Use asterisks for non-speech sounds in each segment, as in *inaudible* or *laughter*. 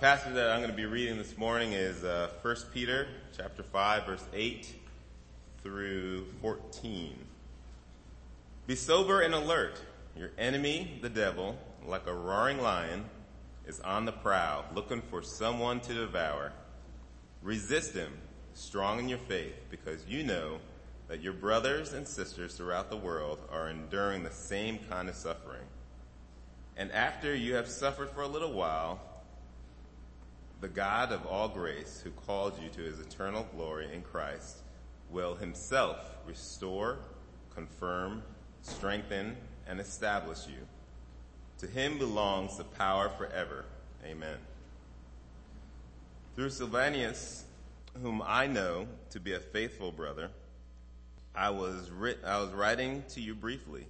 passage that I'm going to be reading this morning is uh, 1 Peter chapter 5 verse 8 through 14. Be sober and alert. Your enemy, the devil, like a roaring lion, is on the prowl, looking for someone to devour. Resist him, strong in your faith, because you know that your brothers and sisters throughout the world are enduring the same kind of suffering. And after you have suffered for a little while, the God of all grace, who called you to his eternal glory in Christ, will himself restore, confirm, strengthen, and establish you. To him belongs the power forever. Amen. Through Silvanus, whom I know to be a faithful brother, I was, writ- I was writing to you briefly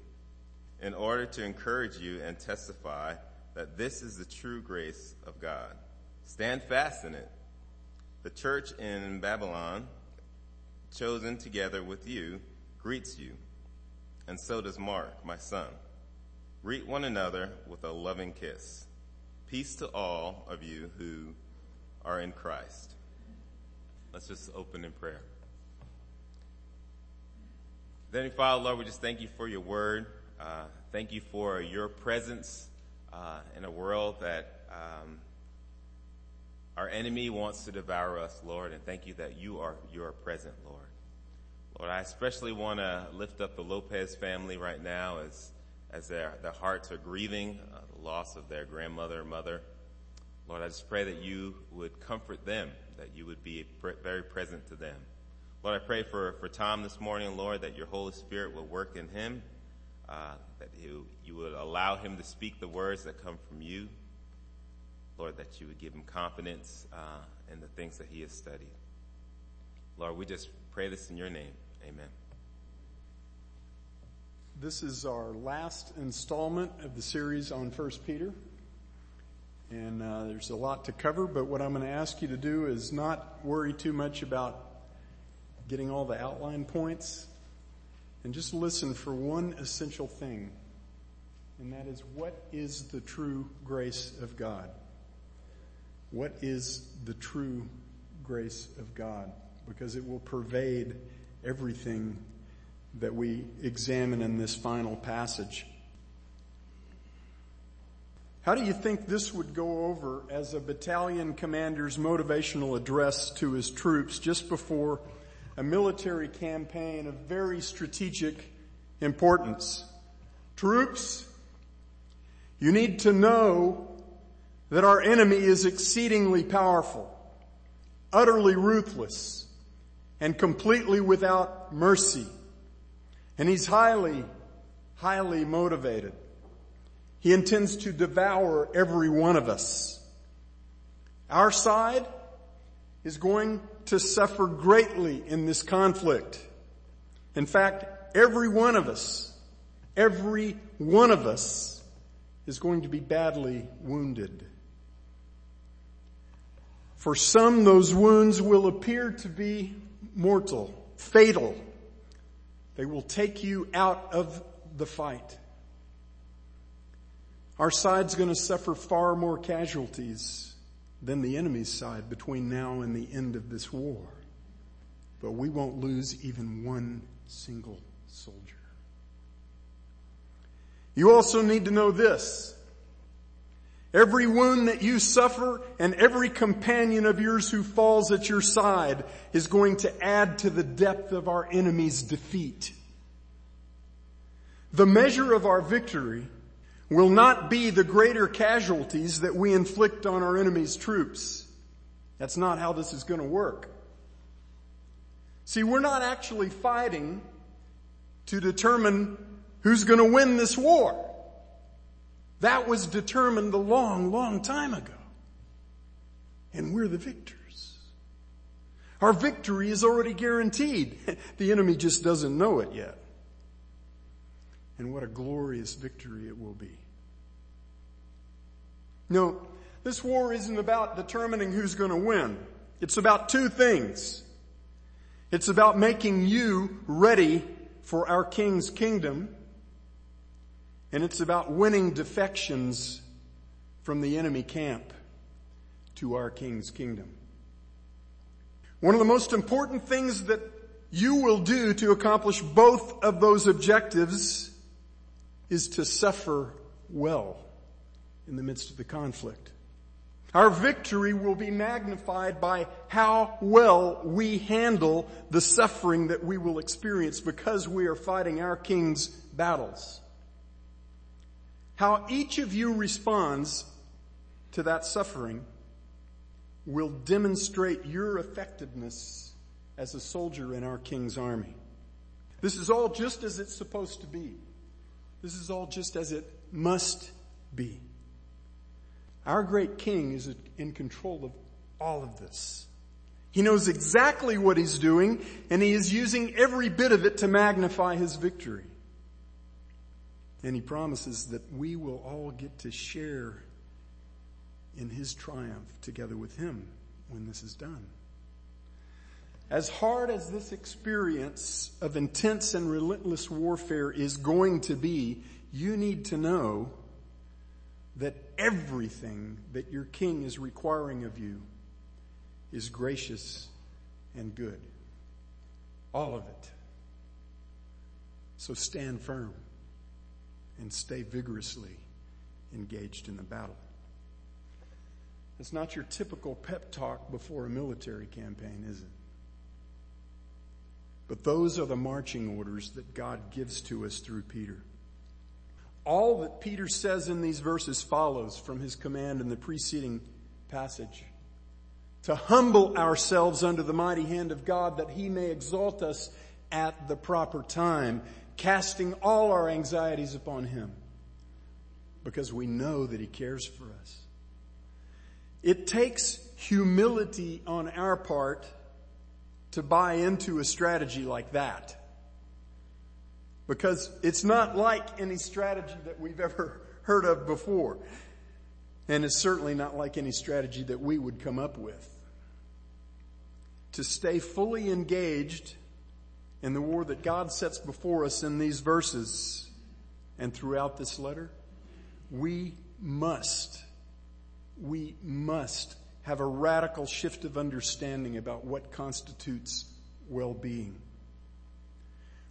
in order to encourage you and testify that this is the true grace of God. Stand fast in it. The church in Babylon, chosen together with you, greets you, and so does Mark, my son. Greet one another with a loving kiss. Peace to all of you who are in Christ. Let's just open in prayer. Then, Father, Lord, we just thank you for your word. Uh, thank you for your presence uh, in a world that um, our enemy wants to devour us, Lord, and thank you that you are, you are present, Lord. Lord, I especially want to lift up the Lopez family right now as, as their, their hearts are grieving uh, the loss of their grandmother and mother. Lord, I just pray that you would comfort them, that you would be very present to them. Lord, I pray for, for Tom this morning, Lord, that your Holy Spirit will work in him, uh, that you, you would allow him to speak the words that come from you. Lord, that you would give him confidence uh, in the things that he has studied. Lord, we just pray this in your name. Amen. This is our last installment of the series on First Peter. And uh, there's a lot to cover, but what I'm going to ask you to do is not worry too much about getting all the outline points and just listen for one essential thing. And that is what is the true grace of God? What is the true grace of God? Because it will pervade everything that we examine in this final passage. How do you think this would go over as a battalion commander's motivational address to his troops just before a military campaign of very strategic importance? Troops, you need to know that our enemy is exceedingly powerful, utterly ruthless, and completely without mercy. And he's highly, highly motivated. He intends to devour every one of us. Our side is going to suffer greatly in this conflict. In fact, every one of us, every one of us is going to be badly wounded. For some, those wounds will appear to be mortal, fatal. They will take you out of the fight. Our side's going to suffer far more casualties than the enemy's side between now and the end of this war. But we won't lose even one single soldier. You also need to know this. Every wound that you suffer and every companion of yours who falls at your side is going to add to the depth of our enemy's defeat. The measure of our victory will not be the greater casualties that we inflict on our enemy's troops. That's not how this is going to work. See, we're not actually fighting to determine who's going to win this war. That was determined a long, long time ago. And we're the victors. Our victory is already guaranteed. *laughs* The enemy just doesn't know it yet. And what a glorious victory it will be. No, this war isn't about determining who's going to win. It's about two things. It's about making you ready for our King's kingdom and it's about winning defections from the enemy camp to our King's kingdom. One of the most important things that you will do to accomplish both of those objectives is to suffer well in the midst of the conflict. Our victory will be magnified by how well we handle the suffering that we will experience because we are fighting our King's battles. How each of you responds to that suffering will demonstrate your effectiveness as a soldier in our King's army. This is all just as it's supposed to be. This is all just as it must be. Our great King is in control of all of this. He knows exactly what he's doing and he is using every bit of it to magnify his victory. And he promises that we will all get to share in his triumph together with him when this is done. As hard as this experience of intense and relentless warfare is going to be, you need to know that everything that your king is requiring of you is gracious and good. All of it. So stand firm and stay vigorously engaged in the battle. It's not your typical pep talk before a military campaign, is it? But those are the marching orders that God gives to us through Peter. All that Peter says in these verses follows from his command in the preceding passage. To humble ourselves under the mighty hand of God that he may exalt us at the proper time, casting all our anxieties upon him because we know that he cares for us. It takes humility on our part to buy into a strategy like that. Because it's not like any strategy that we've ever *laughs* heard of before. And it's certainly not like any strategy that we would come up with. To stay fully engaged in the war that God sets before us in these verses and throughout this letter, we must we must have a radical shift of understanding about what constitutes well-being.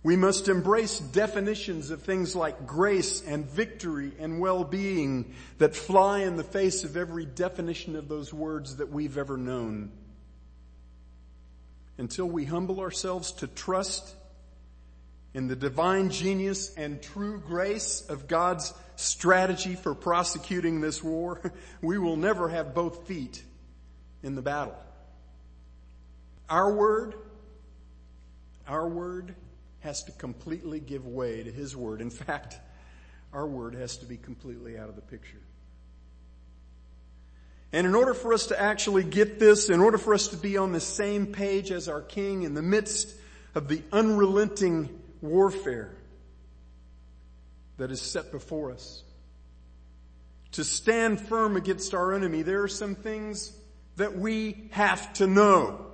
We must embrace definitions of things like grace and victory and well-being that fly in the face of every definition of those words that we've ever known. Until we humble ourselves to trust in the divine genius and true grace of God's strategy for prosecuting this war, *laughs* we will never have both feet in the battle. Our word, our word has to completely give way to His word. In fact, our word has to be completely out of the picture. And in order for us to actually get this, in order for us to be on the same page as our King in the midst of the unrelenting warfare that is set before us. To stand firm against our enemy, there are some things that we have to know.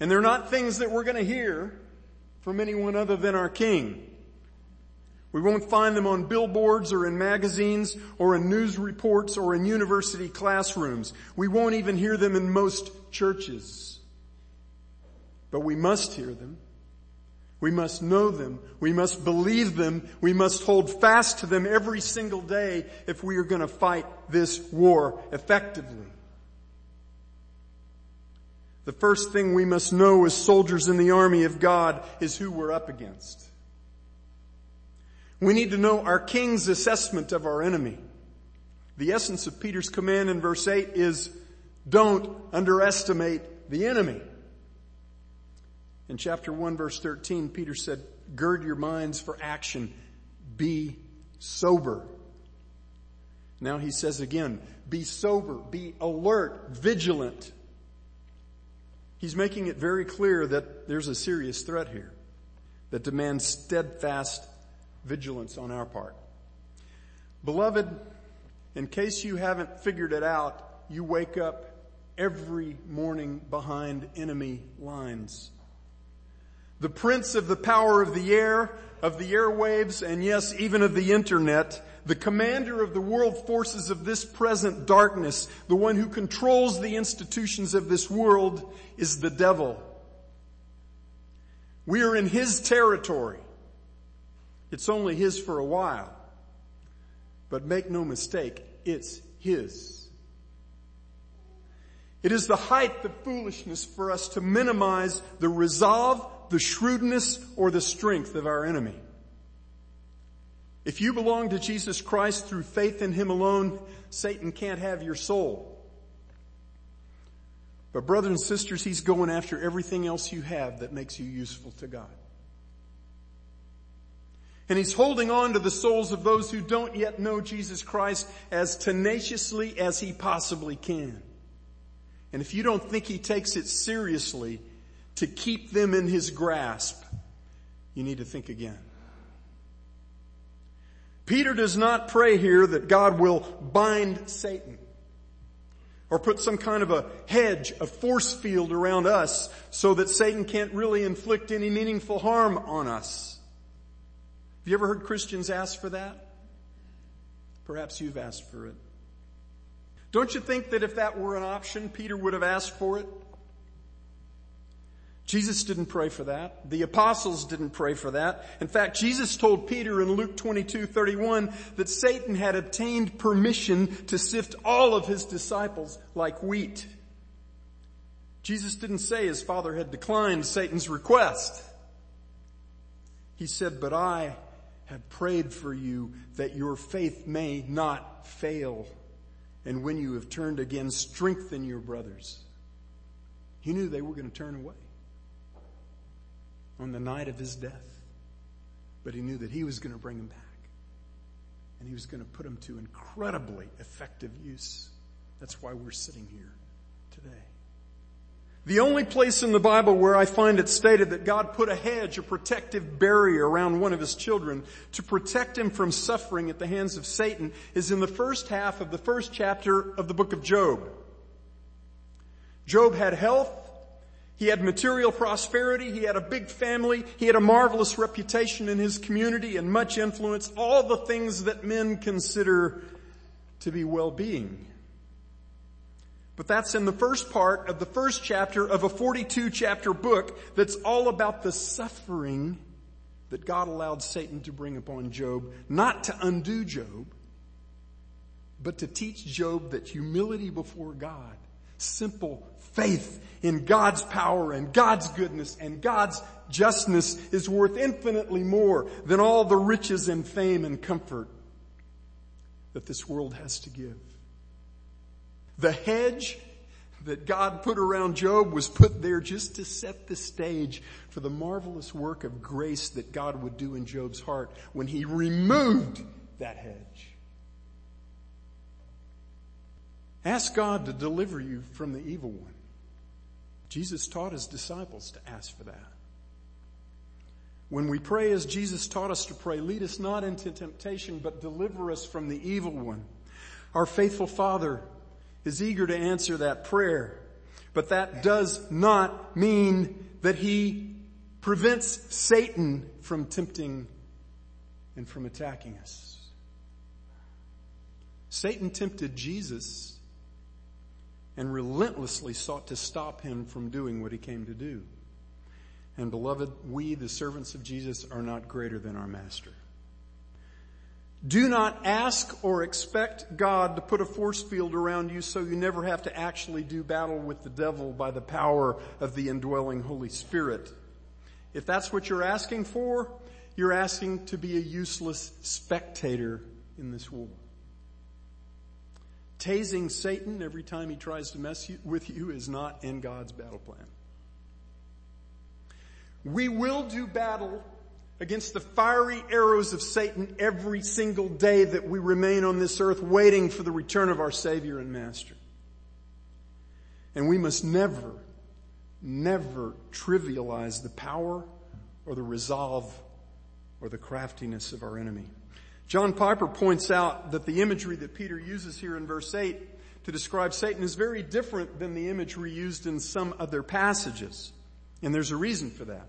And they're not things that we're going to hear from anyone other than our King. We won't find them on billboards or in magazines or in news reports or in university classrooms. We won't even hear them in most churches. But we must hear them we must know them. We must believe them. We must hold fast to them every single day if we are going to fight this war effectively. The first thing we must know as soldiers in the army of God is who we're up against. We need to know our king's assessment of our enemy. The essence of Peter's command in verse 8 is don't underestimate the enemy. In chapter 1 verse 13, Peter said, gird your minds for action. Be sober. Now he says again, be sober, be alert, vigilant. He's making it very clear that there's a serious threat here that demands steadfast vigilance on our part. Beloved, in case you haven't figured it out, you wake up every morning behind enemy lines. the prince of the power of the air, of the airwaves, and yes, even of the internet, the commander of the world forces of this present darkness, the one who controls the institutions of this world is the devil. We are in his territory. It's only his for a while. But make no mistake, it's his. It is the height of foolishness for us to minimize the resolve, the shrewdness, or the strength of our enemy. If you belong to Jesus Christ through faith in Him alone, Satan can't have your soul. But brothers and sisters, he's going after everything else you have that makes you useful to God. And he's holding on to the souls of those who don't yet know Jesus Christ as tenaciously as he possibly can. And if you don't think he takes it seriously to keep them in his grasp, you need to think again. Peter does not pray here that God will bind Satan or put some kind of a hedge, a force field around us so that Satan can't really inflict any meaningful harm on us. Have you ever heard Christians ask for that? Perhaps you've asked for it. Don't you think that if that were an option, Peter would have asked for it? Jesus didn't pray for that. The apostles didn't pray for that. In fact, Jesus told Peter in Luke 22, 31 that Satan had obtained permission to sift all of his disciples like wheat. Jesus didn't say his father had declined Satan's request. He said, but I have prayed for you that your faith may not fail. And when you have turned again, strengthen your brothers. He knew they were going to turn away on the night of his death. But he knew that he was going to bring them back. And he was going to put them to incredibly effective use. That's why we're sitting here today. The only place in the Bible where I find it stated that God put a hedge, a protective barrier around one of his children to protect him from suffering at the hands of Satan is in the first half of the first chapter of the book of Job. Job had health, he had material prosperity, he had a big family, he had a marvelous reputation in his community and much influence, all the things that men consider to be well-being. But that's in the first part of the first chapter of a 42 chapter book that's all about the suffering that God allowed Satan to bring upon Job, not to undo Job, but to teach Job that humility before God, simple faith in God's power and God's goodness and God's justness is worth infinitely more than all the riches and fame and comfort that this world has to give. The hedge that God put around Job was put there just to set the stage for the marvelous work of grace that God would do in Job's heart when he removed that hedge. Ask God to deliver you from the evil one. Jesus taught his disciples to ask for that. When we pray as Jesus taught us to pray, lead us not into temptation, but deliver us from the evil one. Our faithful Father, is eager to answer that prayer. But that does not mean that he prevents Satan from tempting and from attacking us. Satan tempted Jesus and relentlessly sought to stop him from doing what he came to do. And beloved, we, the servants of Jesus, are not greater than our master. Do not ask or expect God to put a force field around you so you never have to actually do battle with the devil by the power of the indwelling Holy Spirit. If that's what you're asking for, you're asking to be a useless spectator in this war. Tasing Satan every time he tries to mess with you is not in God's battle plan. We will do battle against the fiery arrows of Satan every single day that we remain on this earth waiting for the return of our Savior and Master. And we must never, never trivialize the power or the resolve or the craftiness of our enemy. John Piper points out that the imagery that Peter uses here in verse 8 to describe Satan is very different than the imagery used in some other passages. And there's a reason for that.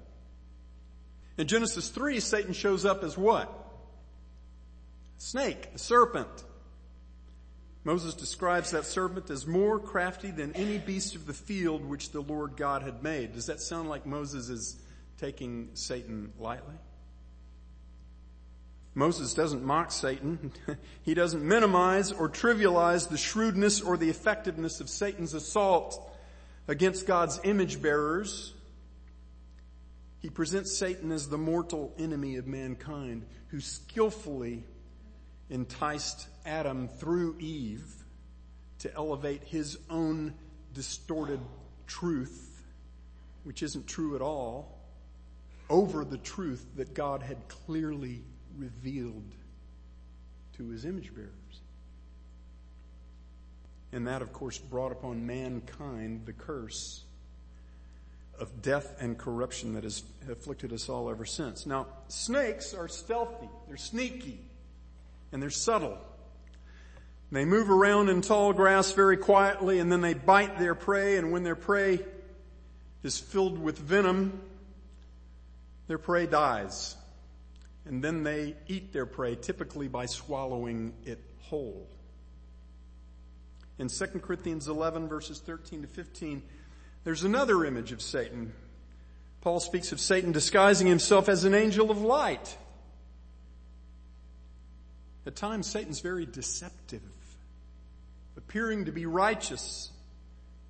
In Genesis 3, Satan shows up as what? A Snake, a serpent. Moses describes that serpent as more crafty than any beast of the field which the Lord God had made. Does that sound like Moses is taking Satan lightly? Moses doesn't mock Satan. *laughs* he doesn't minimize or trivialize the shrewdness or the effectiveness of Satan's assault against God's image bearers. He presents Satan as the mortal enemy of mankind who skillfully enticed Adam through Eve to elevate his own distorted truth, which isn't true at all, over the truth that God had clearly revealed to his image bearers. And that, of course, brought upon mankind the curse of death and corruption that has afflicted us all ever since. Now, snakes are stealthy, they're sneaky, and they're subtle. They move around in tall grass very quietly and then they bite their prey and when their prey is filled with venom, their prey dies. And then they eat their prey, typically by swallowing it whole. In 2 Corinthians 11 verses 13 to 15, there's another image of Satan. Paul speaks of Satan disguising himself as an angel of light. At times, Satan's very deceptive, appearing to be righteous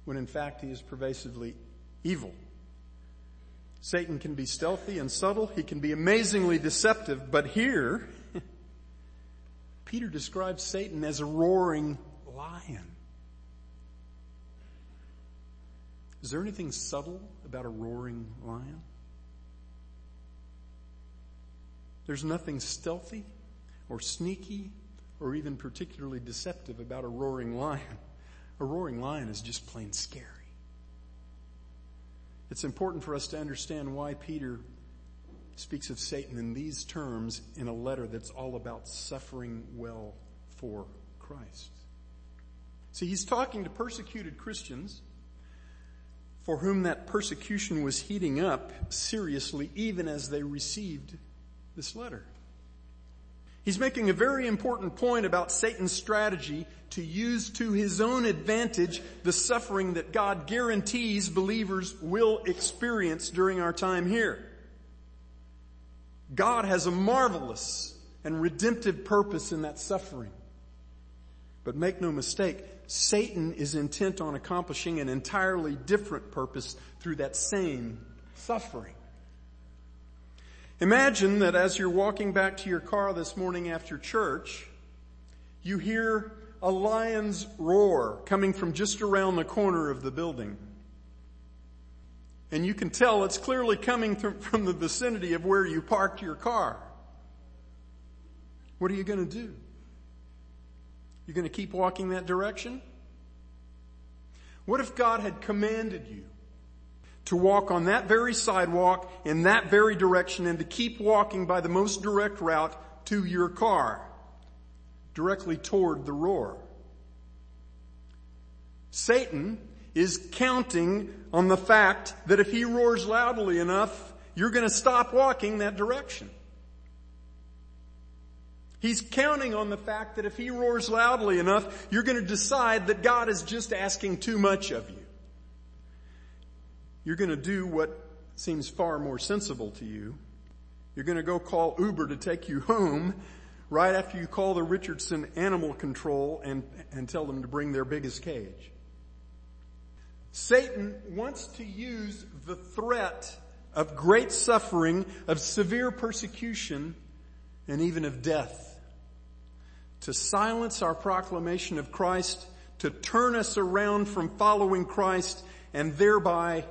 when in fact he is pervasively evil. Satan can be stealthy and subtle. He can be amazingly deceptive. But here, *laughs* Peter describes Satan as a roaring lion. Is there anything subtle about a roaring lion? There's nothing stealthy or sneaky or even particularly deceptive about a roaring lion. A roaring lion is just plain scary. It's important for us to understand why Peter speaks of Satan in these terms in a letter that's all about suffering well for Christ. See, he's talking to persecuted Christians for whom that persecution was heating up seriously even as they received this letter. He's making a very important point about Satan's strategy to use to his own advantage the suffering that God guarantees believers will experience during our time here. God has a marvelous and redemptive purpose in that suffering. But make no mistake, Satan is intent on accomplishing an entirely different purpose through that same suffering. Imagine that as you're walking back to your car this morning after church, you hear a lion's roar coming from just around the corner of the building. And you can tell it's clearly coming from the vicinity of where you parked your car. What are you going to do? You're going to keep walking that direction? What if God had commanded you to walk on that very sidewalk in that very direction and to keep walking by the most direct route to your car, directly toward the roar. Satan is counting on the fact that if he roars loudly enough, you're going to stop walking that direction. He's counting on the fact that if he roars loudly enough, you're going to decide that God is just asking too much of you you're going to do what seems far more sensible to you. You're going to go call Uber to take you home right after you call the Richardson Animal Control and, and tell them to bring their biggest cage. Satan wants to use the threat of great suffering, of severe persecution, and even of death to silence our proclamation of Christ, to turn us around from following Christ, and thereby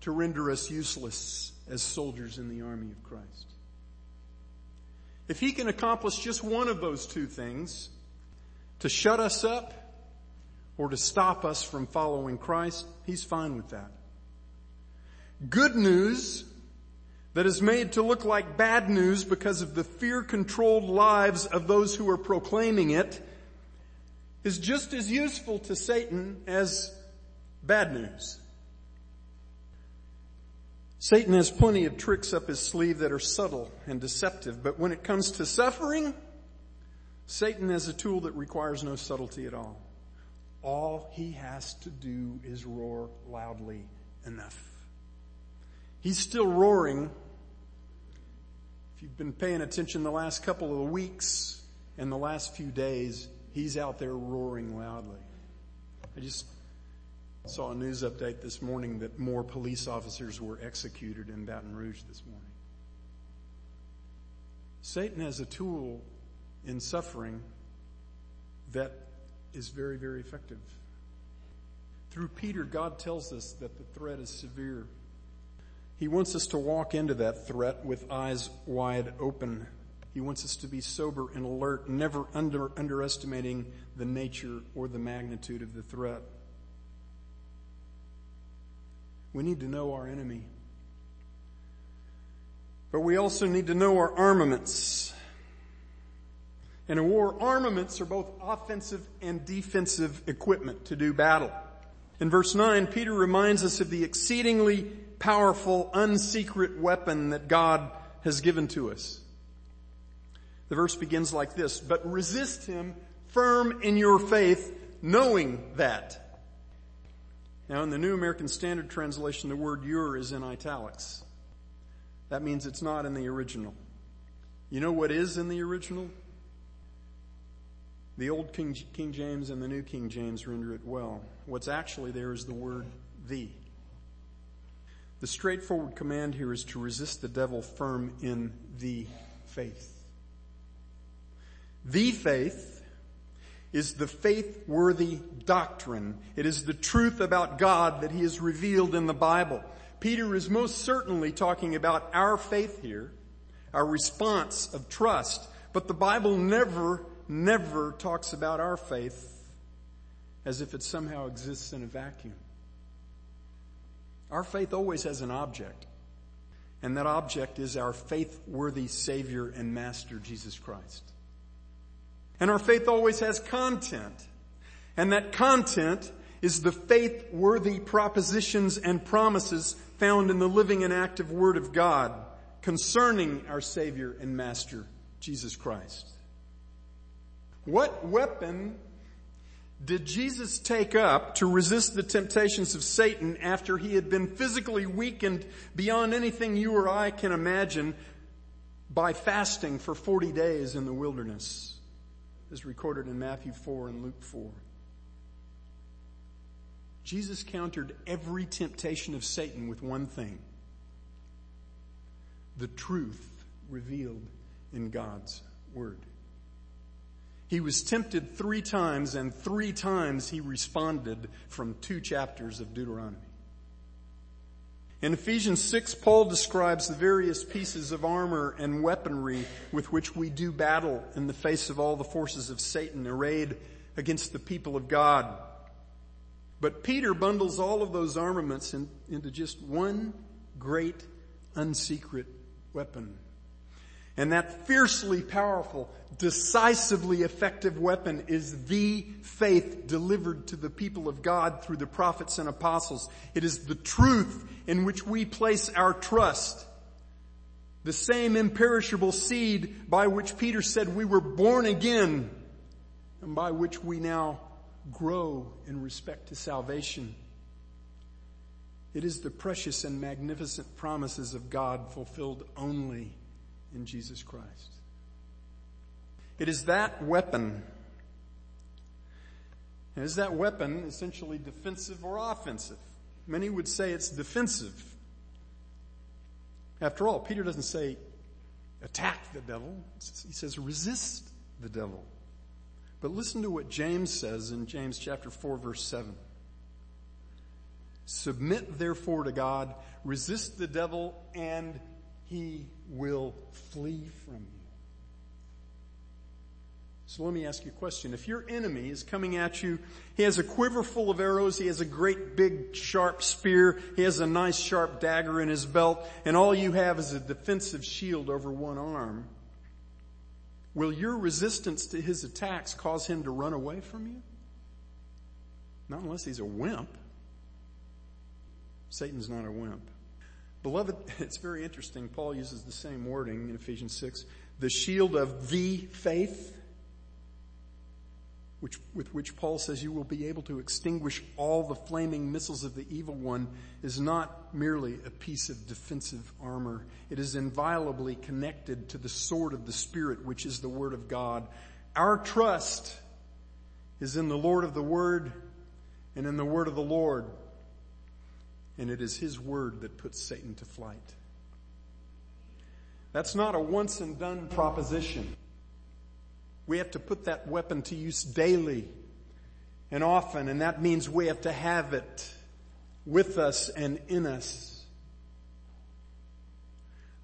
to render us useless as soldiers in the army of Christ. If he can accomplish just one of those two things, to shut us up or to stop us from following Christ, he's fine with that. Good news that is made to look like bad news because of the fear controlled lives of those who are proclaiming it is just as useful to Satan as bad news. Satan has plenty of tricks up his sleeve that are subtle and deceptive, but when it comes to suffering, Satan has a tool that requires no subtlety at all. All he has to do is roar loudly enough. He's still roaring. If you've been paying attention the last couple of weeks and the last few days, he's out there roaring loudly. I just saw a news update this morning that more police officers were executed in Baton Rouge this morning. Satan has a tool in suffering that is very, very effective. Through Peter, God tells us that the threat is severe. He wants us to walk into that threat with eyes wide open. He wants us to be sober and alert, never under, underestimating the nature or the magnitude of the threat. We need to know our enemy. But we also need to know our armaments. In a war, armaments are both offensive and defensive equipment to do battle. In verse 9, Peter reminds us of the exceedingly powerful, unsecret weapon that God has given to us. The verse begins like this, but resist him firm in your faith, knowing that. Now in the New American Standard Translation, the word your is in italics. That means it's not in the original. You know what is in the original? The old King, King James and the New King James render it well. What's actually there is the word the. The straightforward command here is to resist the devil firm in the faith. The faith is the faith-worthy doctrine. It is the truth about God that he has revealed in the Bible. Peter is most certainly talking about our faith here, our response of trust, but the Bible never, never talks about our faith as if it somehow exists in a vacuum. Our faith always has an object, and that object is our faith-worthy Savior and Master, Jesus Christ. And our faith always has content. And that content is the faith worthy propositions and promises found in the living and active Word of God concerning our Savior and Master, Jesus Christ. What weapon did Jesus take up to resist the temptations of Satan after he had been physically weakened beyond anything you or I can imagine by fasting for 40 days in the wilderness? as recorded in Matthew 4 and Luke 4. Jesus countered every temptation of Satan with one thing. The truth revealed in God's Word. He was tempted three times and three times he responded from two chapters of Deuteronomy. In Ephesians 6, Paul describes the various pieces of armor and weaponry with which we do battle in the face of all the forces of Satan arrayed against the people of God. But Peter bundles all of those armaments in, into just one great unsecret weapon. And that fiercely powerful, decisively effective weapon is the faith delivered to the people of God through the prophets and apostles. It is the truth in which we place our trust. The same imperishable seed by which Peter said we were born again and by which we now grow in respect to salvation. It is the precious and magnificent promises of God fulfilled only in Jesus Christ. It is that weapon. And is that weapon essentially defensive or offensive? Many would say it's defensive. After all, Peter doesn't say attack the devil. He says resist the devil. But listen to what James says in James chapter 4 verse 7. Submit therefore to God, resist the devil, and he will flee from you. So let me ask you a question. If your enemy is coming at you, he has a quiver full of arrows, he has a great big sharp spear, he has a nice sharp dagger in his belt, and all you have is a defensive shield over one arm, will your resistance to his attacks cause him to run away from you? Not unless he's a wimp. Satan's not a wimp. Beloved, *laughs* it's very interesting. Paul uses the same wording in Ephesians 6. The shield of the faith, which, with which Paul says you will be able to extinguish all the flaming missiles of the evil one, is not merely a piece of defensive armor. It is inviolably connected to the sword of the Spirit, which is the Word of God. Our trust is in the Lord of the Word and in the Word of the Lord and it is His word that puts Satan to flight. That's not a once and done proposition. We have to put that weapon to use daily and often, and that means we have to have it with us and in us.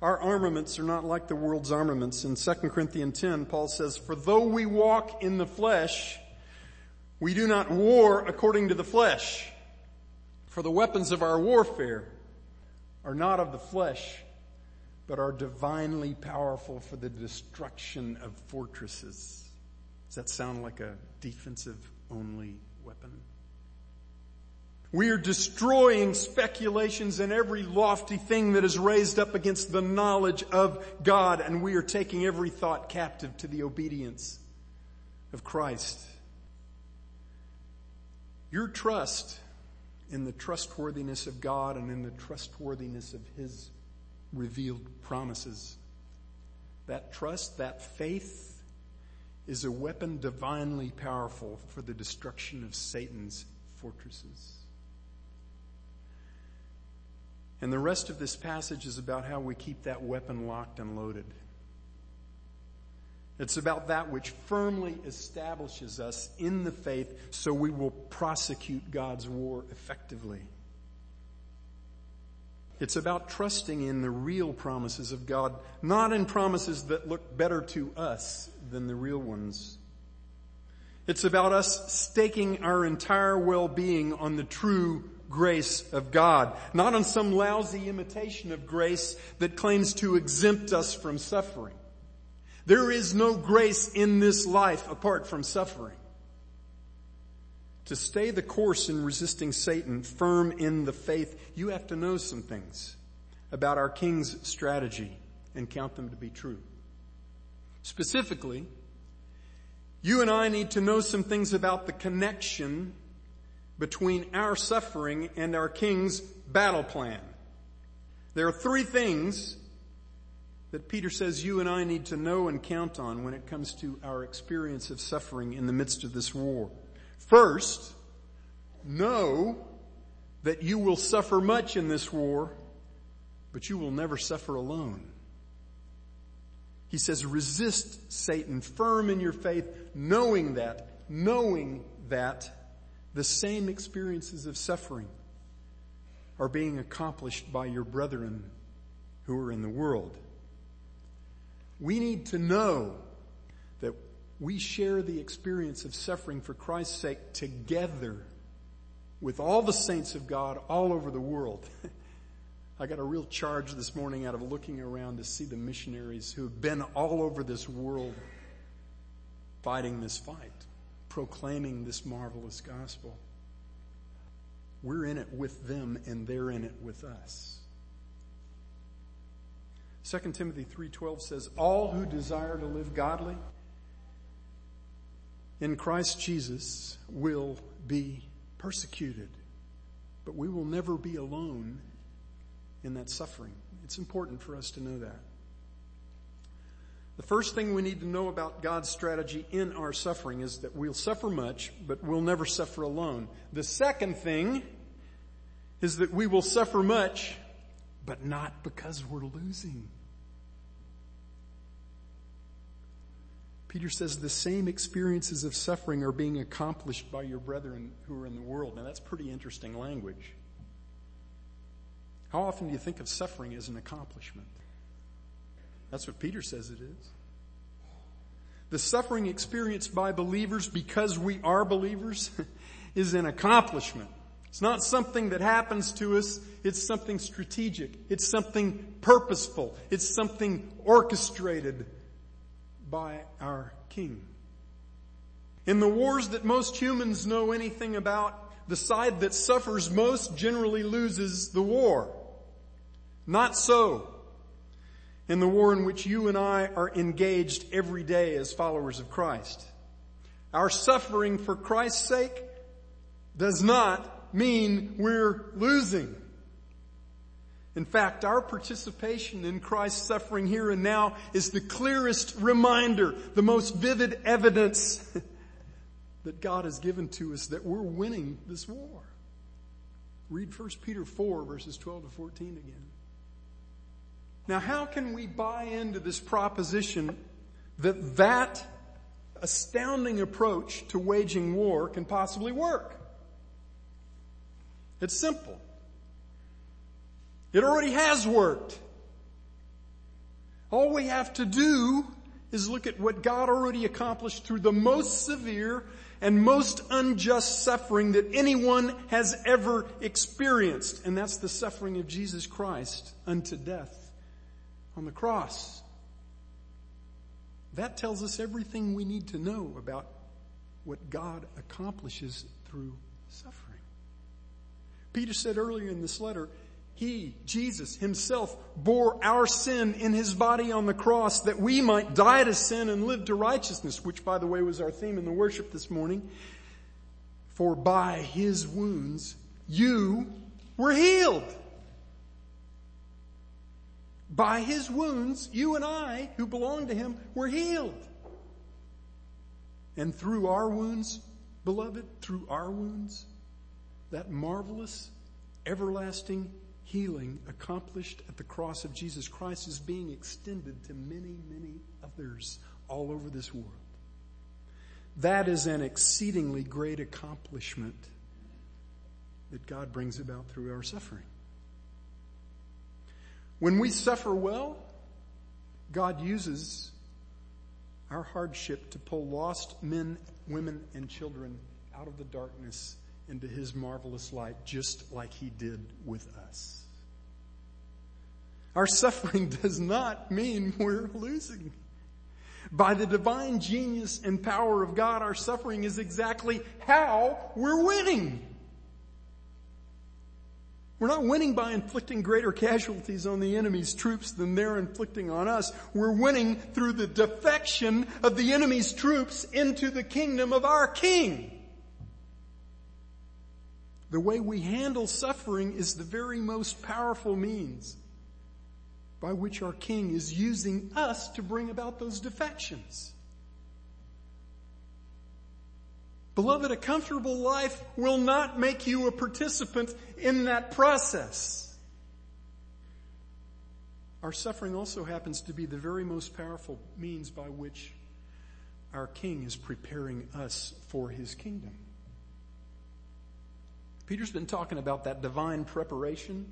Our armaments are not like the world's armaments. In 2 Corinthians 10, Paul says, For though we walk in the flesh, we do not war according to the flesh. For the weapons of our warfare are not of the flesh, but are divinely powerful for the destruction of fortresses. Does that sound like a defensive only weapon? We are destroying speculations and every lofty thing that is raised up against the knowledge of God, and we are taking every thought captive to the obedience of Christ. Your trust in the trustworthiness of God and in the trustworthiness of His revealed promises. That trust, that faith is a weapon divinely powerful for the destruction of Satan's fortresses. And the rest of this passage is about how we keep that weapon locked and loaded. It's about that which firmly establishes us in the faith so we will prosecute God's war effectively. It's about trusting in the real promises of God, not in promises that look better to us than the real ones. It's about us staking our entire well-being on the true grace of God, not on some lousy imitation of grace that claims to exempt us from suffering. There is no grace in this life apart from suffering. To stay the course in resisting Satan, firm in the faith, you have to know some things about our King's strategy and count them to be true. Specifically, you and I need to know some things about the connection between our suffering and our King's battle plan. There are three things that Peter says you and I need to know and count on when it comes to our experience of suffering in the midst of this war. First, know that you will suffer much in this war, but you will never suffer alone. He says resist Satan firm in your faith, knowing that, knowing that the same experiences of suffering are being accomplished by your brethren who are in the world. We need to know that we share the experience of suffering for Christ's sake together with all the saints of God all over the world. *laughs* I got a real charge this morning out of looking around to see the missionaries who have been all over this world fighting this fight, proclaiming this marvelous gospel. We're in it with them and they're in it with us. 2 Timothy 3:12 says, "All who desire to live godly in Christ Jesus will be persecuted, but we will never be alone in that suffering." It's important for us to know that. The first thing we need to know about God's strategy in our suffering is that we'll suffer much, but we'll never suffer alone. The second thing is that we will suffer much, but not because we're losing. Peter says the same experiences of suffering are being accomplished by your brethren who are in the world. Now that's pretty interesting language. How often do you think of suffering as an accomplishment? That's what Peter says it is. The suffering experienced by believers because we are believers *laughs* is an accomplishment. It's not something that happens to us. It's something strategic. It's something purposeful. It's something orchestrated by our King. In the wars that most humans know anything about, the side that suffers most generally loses the war. Not so in the war in which you and I are engaged every day as followers of Christ. Our suffering for Christ's sake does not mean we're losing. In fact, our participation in Christ's suffering here and now is the clearest reminder, the most vivid evidence *laughs* that God has given to us that we're winning this war. Read 1 Peter 4 verses 12 to 14 again. Now how can we buy into this proposition that that astounding approach to waging war can possibly work? It's simple. It already has worked. All we have to do is look at what God already accomplished through the most severe and most unjust suffering that anyone has ever experienced. And that's the suffering of Jesus Christ unto death on the cross. That tells us everything we need to know about what God accomplishes through suffering. Peter said earlier in this letter, he, Jesus himself, bore our sin in his body on the cross that we might die to sin and live to righteousness, which by the way was our theme in the worship this morning. For by his wounds you were healed. By his wounds, you and I, who belong to him, were healed. And through our wounds, beloved, through our wounds, that marvelous, everlasting healing accomplished at the cross of Jesus Christ is being extended to many, many others all over this world. That is an exceedingly great accomplishment that God brings about through our suffering. When we suffer well, God uses our hardship to pull lost men, women, and children out of the darkness into His marvelous light, just like He did with us. Our suffering *laughs* does not mean we're losing. By the divine genius and power of God, our suffering is exactly how we're winning. We're not winning by inflicting greater casualties on the enemy's troops than they're inflicting on us. We're winning through the defection of the enemy's troops into the kingdom of our King. The way we handle suffering is the very most powerful means by which our King is using us to bring about those defections. Beloved, a comfortable life will not make you a participant in that process. Our suffering also happens to be the very most powerful means by which our King is preparing us for His kingdom. Peter's been talking about that divine preparation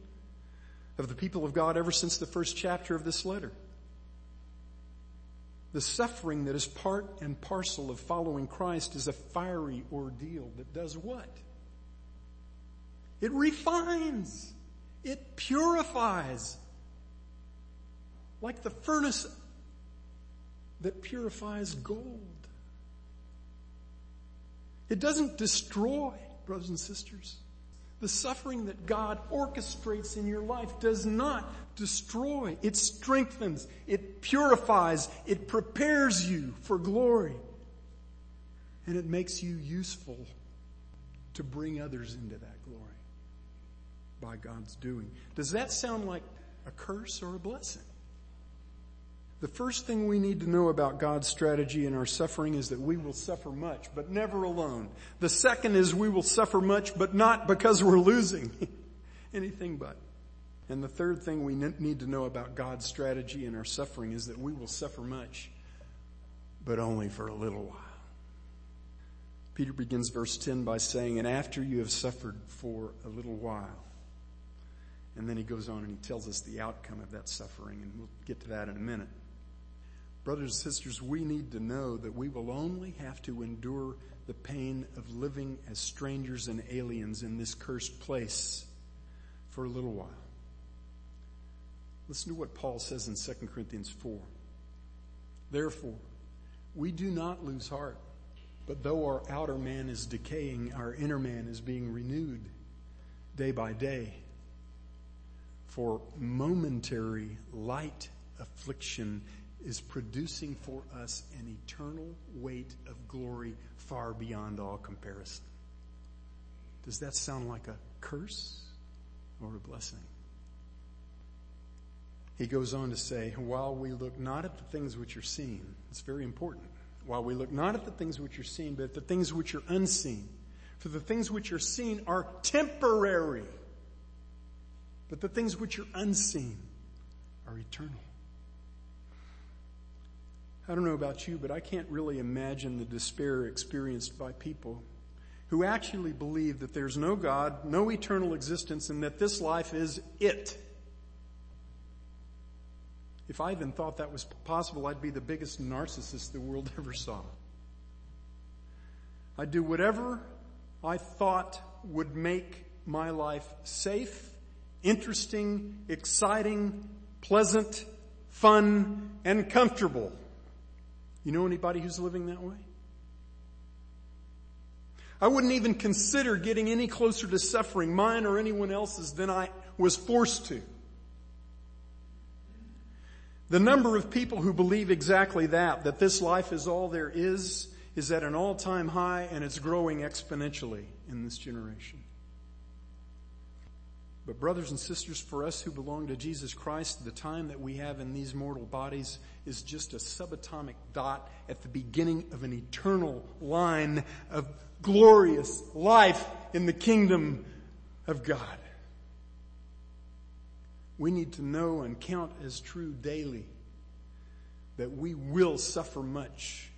of the people of God ever since the first chapter of this letter. The suffering that is part and parcel of following Christ is a fiery ordeal that does what? It refines. It purifies. Like the furnace that purifies gold. It doesn't destroy, brothers and sisters. The suffering that God orchestrates in your life does not destroy. It strengthens. It purifies. It prepares you for glory. And it makes you useful to bring others into that glory by God's doing. Does that sound like a curse or a blessing? The first thing we need to know about God's strategy in our suffering is that we will suffer much, but never alone. The second is we will suffer much, but not because we're losing. *laughs* Anything but. And the third thing we need to know about God's strategy in our suffering is that we will suffer much, but only for a little while. Peter begins verse 10 by saying, and after you have suffered for a little while. And then he goes on and he tells us the outcome of that suffering, and we'll get to that in a minute. Brothers and sisters, we need to know that we will only have to endure the pain of living as strangers and aliens in this cursed place for a little while. Listen to what Paul says in 2 Corinthians 4. Therefore, we do not lose heart, but though our outer man is decaying, our inner man is being renewed day by day. For momentary light affliction is producing for us an eternal weight of glory far beyond all comparison. Does that sound like a curse or a blessing? He goes on to say, while we look not at the things which are seen, it's very important. While we look not at the things which are seen, but at the things which are unseen. For the things which are seen are temporary, but the things which are unseen are eternal. I don't know about you, but I can't really imagine the despair experienced by people who actually believe that there's no God, no eternal existence, and that this life is it. If I even thought that was possible, I'd be the biggest narcissist the world *laughs* ever saw. I'd do whatever I thought would make my life safe, interesting, exciting, pleasant, fun, and comfortable. You know anybody who's living that way? I wouldn't even consider getting any closer to suffering, mine or anyone else's, than I was forced to. The number of people who believe exactly that, that this life is all there is, is at an all-time high and it's growing exponentially in this generation. But brothers and sisters, for us who belong to Jesus Christ, the time that we have in these mortal bodies is just a subatomic dot at the beginning of an eternal line of glorious life in the kingdom of God. We need to know and count as true daily that we will suffer much,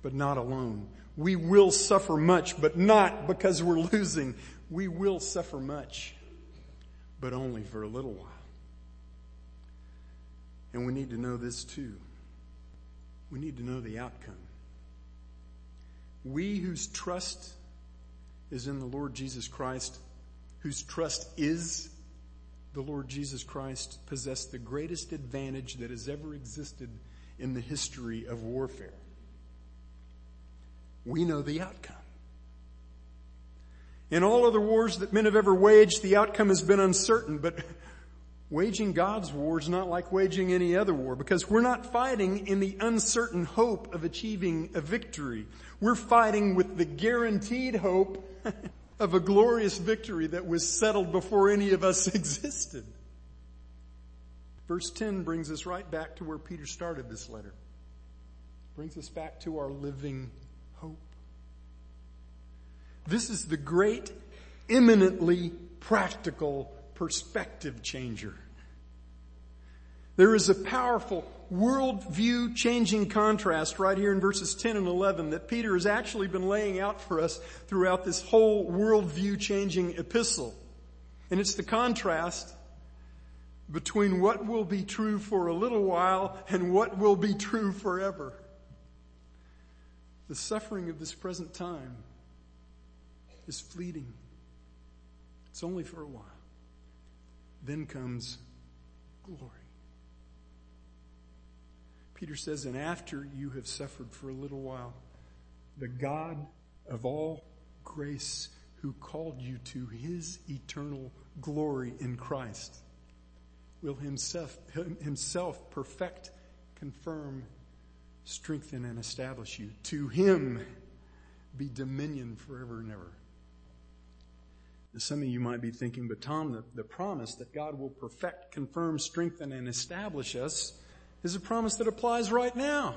but not alone. We will suffer much, but not because we're losing. We will suffer much but only for a little while. And we need to know this too. We need to know the outcome. We whose trust is in the Lord Jesus Christ, whose trust is the Lord Jesus Christ, possess the greatest advantage that has ever existed in the history of warfare. We know the outcome. In all other wars that men have ever waged, the outcome has been uncertain, but waging God's war is not like waging any other war because we're not fighting in the uncertain hope of achieving a victory. We're fighting with the guaranteed hope *laughs* of a glorious victory that was settled before any of us *laughs* existed. Verse 10 brings us right back to where Peter started this letter. Brings us back to our living hope. This is the great, eminently practical perspective changer. There is a powerful worldview changing contrast right here in verses 10 and 11 that Peter has actually been laying out for us throughout this whole worldview changing epistle. And it's the contrast between what will be true for a little while and what will be true forever. The suffering of this present time is fleeting. It's only for a while. Then comes glory. Peter says, and after you have suffered for a little while, the God of all grace who called you to his eternal glory in Christ will himself, himself perfect, confirm, strengthen, and establish you. To him be dominion forever and ever. Some of you might be thinking, but Tom, the, the promise that God will perfect, confirm, strengthen, and establish us is a promise that applies right now.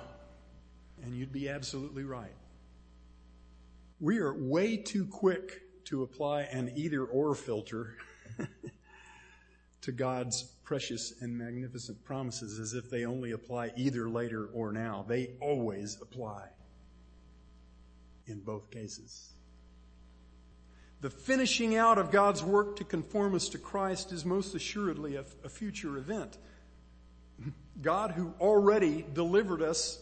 And you'd be absolutely right. We are way too quick to apply an either or filter *laughs* to God's precious and magnificent promises as if they only apply either later or now. They always apply in both cases. The finishing out of God's work to conform us to Christ is most assuredly a, a future event. God who already delivered us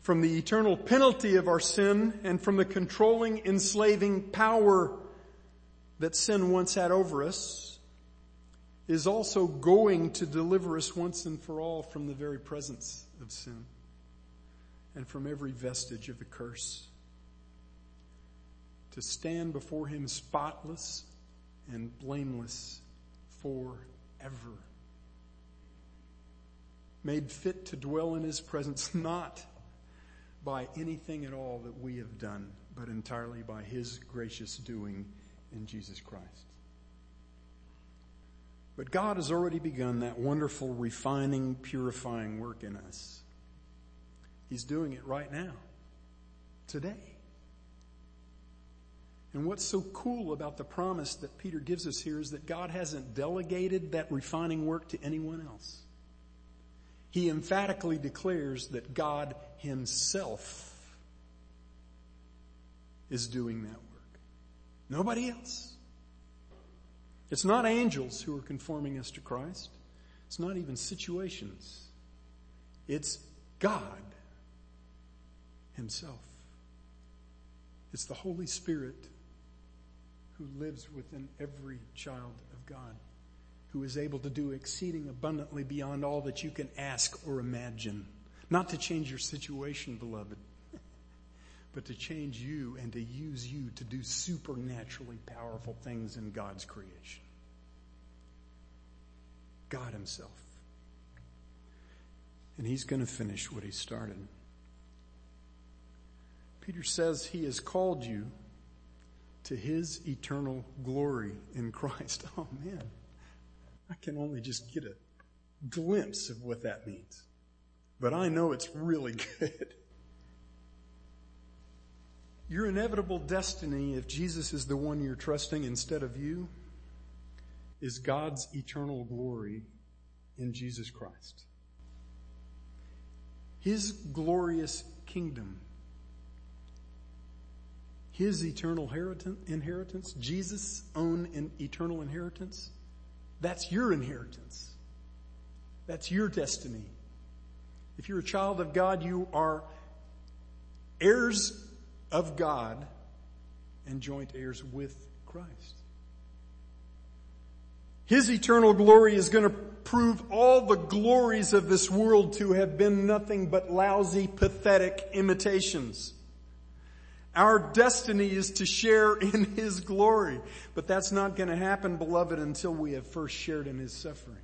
from the eternal penalty of our sin and from the controlling, enslaving power that sin once had over us is also going to deliver us once and for all from the very presence of sin and from every vestige of the curse to stand before him spotless and blameless forever. Made fit to dwell in his presence, *laughs* not by anything at all that we have done, but entirely by his gracious doing in Jesus Christ. But God has already begun that wonderful refining, purifying work in us. He's doing it right now, today. And what's so cool about the promise that Peter gives us here is that God hasn't delegated that refining work to anyone else. He emphatically declares that God himself is doing that work. Nobody else. It's not angels who are conforming us to Christ. It's not even situations. It's God himself. It's the Holy Spirit who lives within every child of God, who is able to do exceeding abundantly beyond all that you can ask or imagine. Not to change your situation, beloved, *laughs* but to change you and to use you to do supernaturally powerful things in God's creation. God Himself. And He's going to finish what He started. Peter says He has called you to His eternal glory in Christ. *laughs* Oh man, I can only just get a glimpse of what that means. But I know it's really *laughs* good. Your inevitable destiny, if Jesus is the one you're trusting instead of you, is God's eternal glory in Jesus Christ. His glorious kingdom. His eternal inheritance, Jesus' own eternal inheritance, that's your inheritance. That's your destiny. If you're a child of God, you are heirs of God and joint heirs with Christ. His eternal glory is going to prove all the glories of this world to have been nothing but lousy, pathetic imitations. Our destiny is to share in His glory, but that's not going to happen, beloved, until we have first shared in His suffering.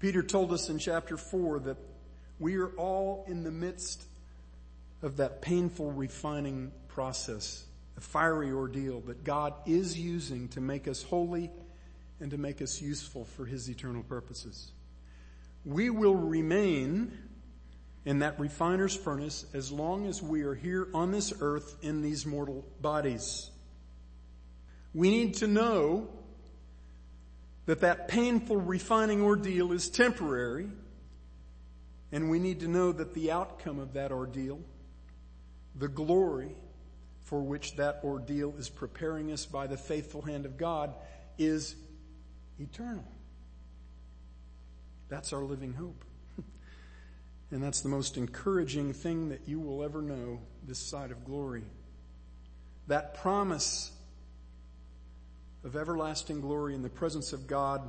Peter told us in chapter 4 that we are all in the midst of that painful refining process, a fiery ordeal that God is using to make us holy and to make us useful for His eternal purposes. We will remain in that refiner's furnace as long as we are here on this earth in these mortal bodies. We need to know that that painful refining ordeal is temporary and we need to know that the outcome of that ordeal the glory for which that ordeal is preparing us by the faithful hand of God is eternal. That's our living hope. And that's the most encouraging thing that you will ever know this side of glory. That promise of everlasting glory in the presence of God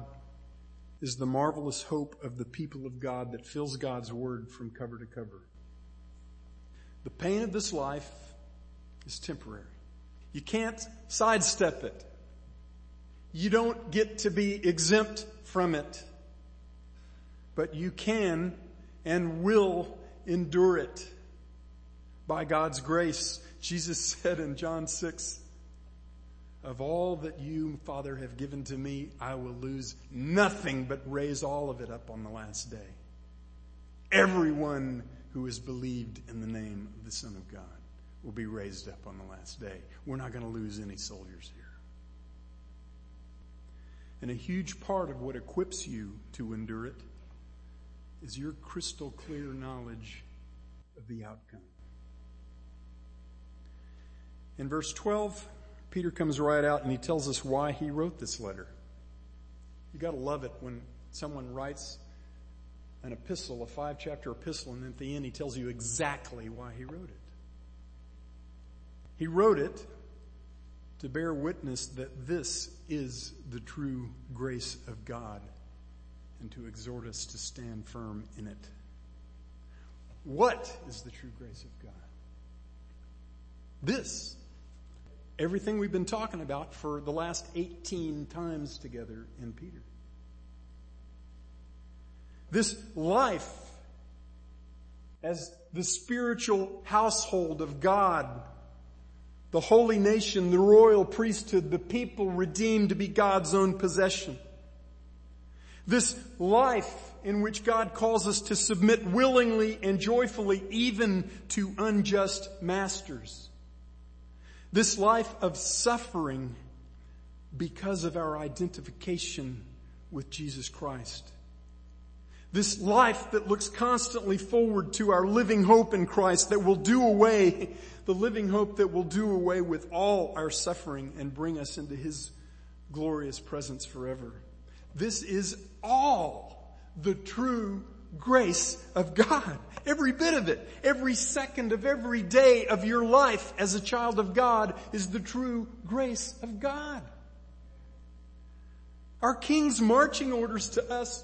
is the marvelous hope of the people of God that fills God's word from cover to cover. The pain of this life is temporary. You can't sidestep it. You don't get to be exempt from it. But you can and will endure it by God's grace. Jesus said in John 6, of all that you, Father, have given to me, I will lose nothing but raise all of it up on the last day. Everyone who has believed in the name of the Son of God will be raised up on the last day. We're not going to lose any soldiers here. And a huge part of what equips you to endure it is your crystal clear knowledge of the outcome. In verse 12, Peter comes right out and he tells us why he wrote this letter. You gotta love it when someone writes an epistle, a five chapter epistle, and at the end he tells you exactly why he wrote it. He wrote it to bear witness that this is the true grace of God and to exhort us to stand firm in it. What is the true grace of God? This. Everything we've been talking about for the last 18 times together in Peter. This life as the spiritual household of God, the holy nation, the royal priesthood, the people redeemed to be God's own possession. This life in which God calls us to submit willingly and joyfully even to unjust masters. This life of suffering because of our identification with Jesus Christ. This life that looks constantly forward to our living hope in Christ that will do away, *laughs* the living hope that will do away with all our suffering and bring us into His glorious presence forever. This is all the true grace of God. Every bit of it, every second of every day of your life as a child of God is the true grace of God. Our King's marching orders to us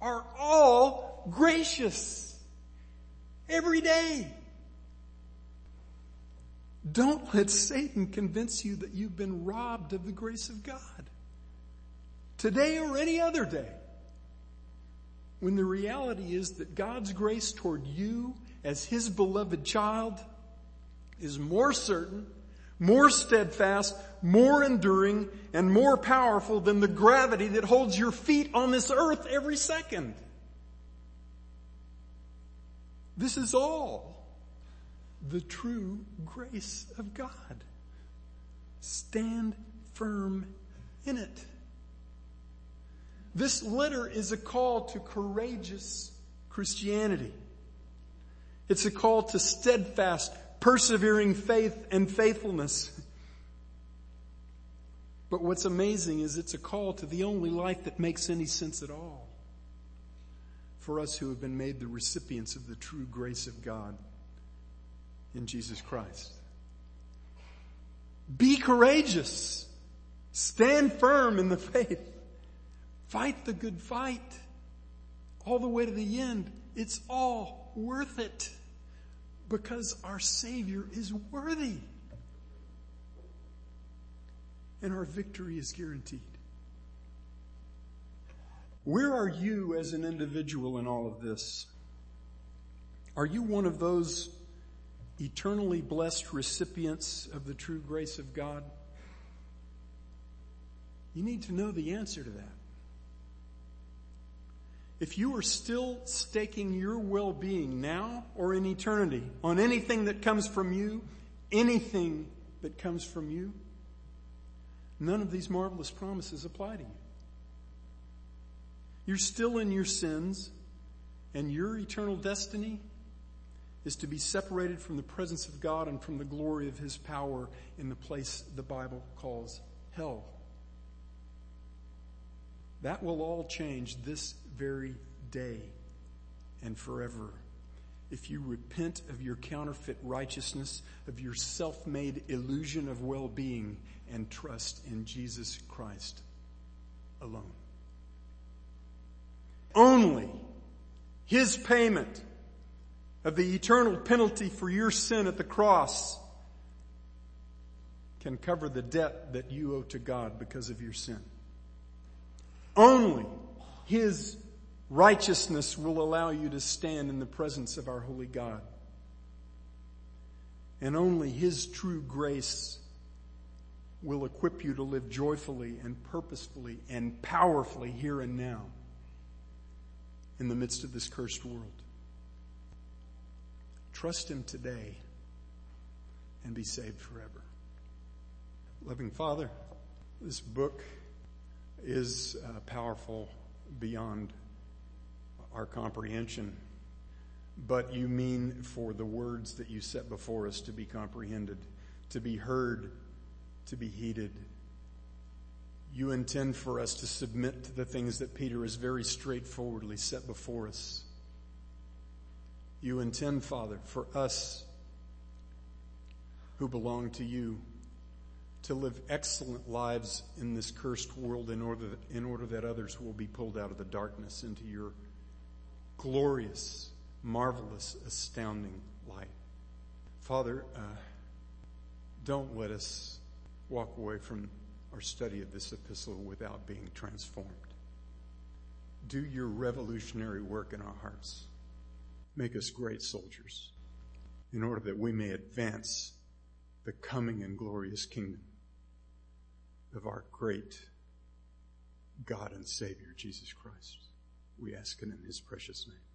are all gracious. Every day. Don't let Satan convince you that you've been robbed of the grace of God. Today or any other day. When the reality is that God's grace toward you as His beloved child is more certain, more steadfast, more enduring, and more powerful than the gravity that holds your feet on this earth every second. This is all the true grace of God. Stand firm in it. This letter is a call to courageous Christianity. It's a call to steadfast, persevering faith and faithfulness. But what's amazing is it's a call to the only life that makes any sense at all for us who have been made the recipients of the true grace of God in Jesus Christ. Be courageous. Stand firm in the faith. Fight the good fight all the way to the end. It's all worth it because our Savior is worthy. And our victory is guaranteed. Where are you as an individual in all of this? Are you one of those eternally blessed recipients of the true grace of God? You need to know the answer to that. If you are still staking your well-being now or in eternity on anything that comes from you, anything that comes from you, none of these marvelous promises apply to you. You're still in your sins and your eternal destiny is to be separated from the presence of God and from the glory of His power in the place the Bible calls hell. That will all change this very day and forever. If you repent of your counterfeit righteousness, of your self-made illusion of well-being, and trust in Jesus Christ alone. Only His payment of the eternal penalty for your sin at the cross can cover the debt that you owe to God because of your sin. Only His righteousness will allow you to stand in the presence of our holy God. And only His true grace will equip you to live joyfully and purposefully and powerfully here and now in the midst of this cursed world. Trust Him today and be saved forever. Loving Father, this book is uh, powerful beyond our comprehension. But you mean for the words that you set before us to be comprehended, to be heard, to be heeded. You intend for us to submit to the things that Peter has very straightforwardly set before us. You intend, Father, for us who belong to you to live excellent lives in this cursed world in order that, in order that others will be pulled out of the darkness into your glorious, marvelous, astounding light. Father, uh, don't let us walk away from our study of this epistle without being transformed. Do your revolutionary work in our hearts. Make us great soldiers in order that we may advance the coming and glorious kingdom of our great God and Savior, Jesus Christ. We ask it in his precious name.